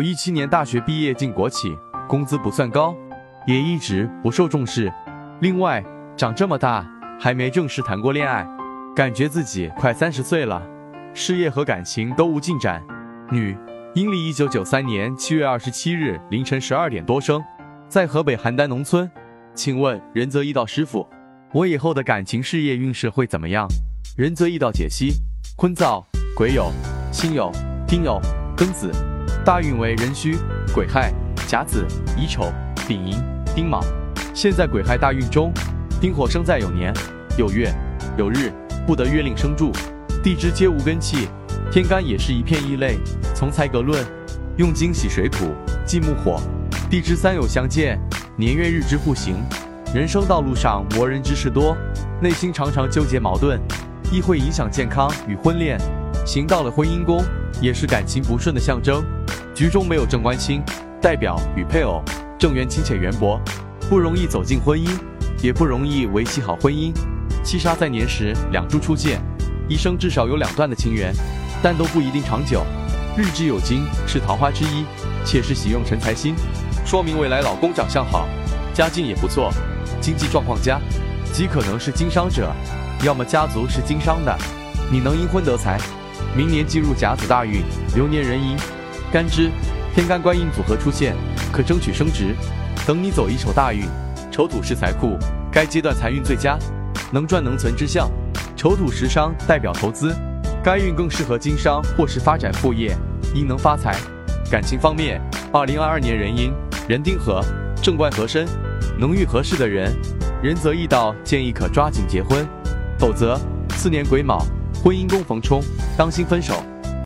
我一七年大学毕业进国企，工资不算高，也一直不受重视。另外，长这么大还没正式谈过恋爱，感觉自己快三十岁了，事业和感情都无进展。女，阴历一九九三年七月二十七日凌晨十二点多生，在河北邯郸农村。请问仁泽易道师傅，我以后的感情事业运势会怎么样？仁泽易道解析：坤造、癸酉、辛酉、丁酉、庚子。大运为壬戌、癸亥、甲子、乙丑、丙寅、丁卯。现在癸亥大运中，丁火生在酉年，酉月、酉日不得月令生助，地支皆无根气，天干也是一片异类。从财格论，用金喜水土，忌木火，地支三酉相见，年月日之互行，人生道路上磨人之事多，内心常常纠结矛盾，亦会影响健康与婚恋。行到了婚姻宫，也是感情不顺的象征。局中没有正官星，代表与配偶正缘亲且缘薄，不容易走进婚姻，也不容易维系好婚姻。七杀在年时两柱出现，一生至少有两段的情缘，但都不一定长久。日支有金是桃花之一，且是喜用辰财星，说明未来老公长相好，家境也不错，经济状况佳，极可能是经商者，要么家族是经商的。你能因婚得财，明年进入甲子大运，流年壬寅。干支天干官印组合出现，可争取升职。等你走一丑大运，丑土是财库，该阶段财运最佳，能赚能存之象。丑土食伤代表投资，该运更适合经商或是发展副业，应能发财。感情方面，二零二二年壬寅，壬丁合，正官合身，能遇合适的人，人则易到，建议可抓紧结婚，否则次年癸卯，婚姻宫逢冲，当心分手。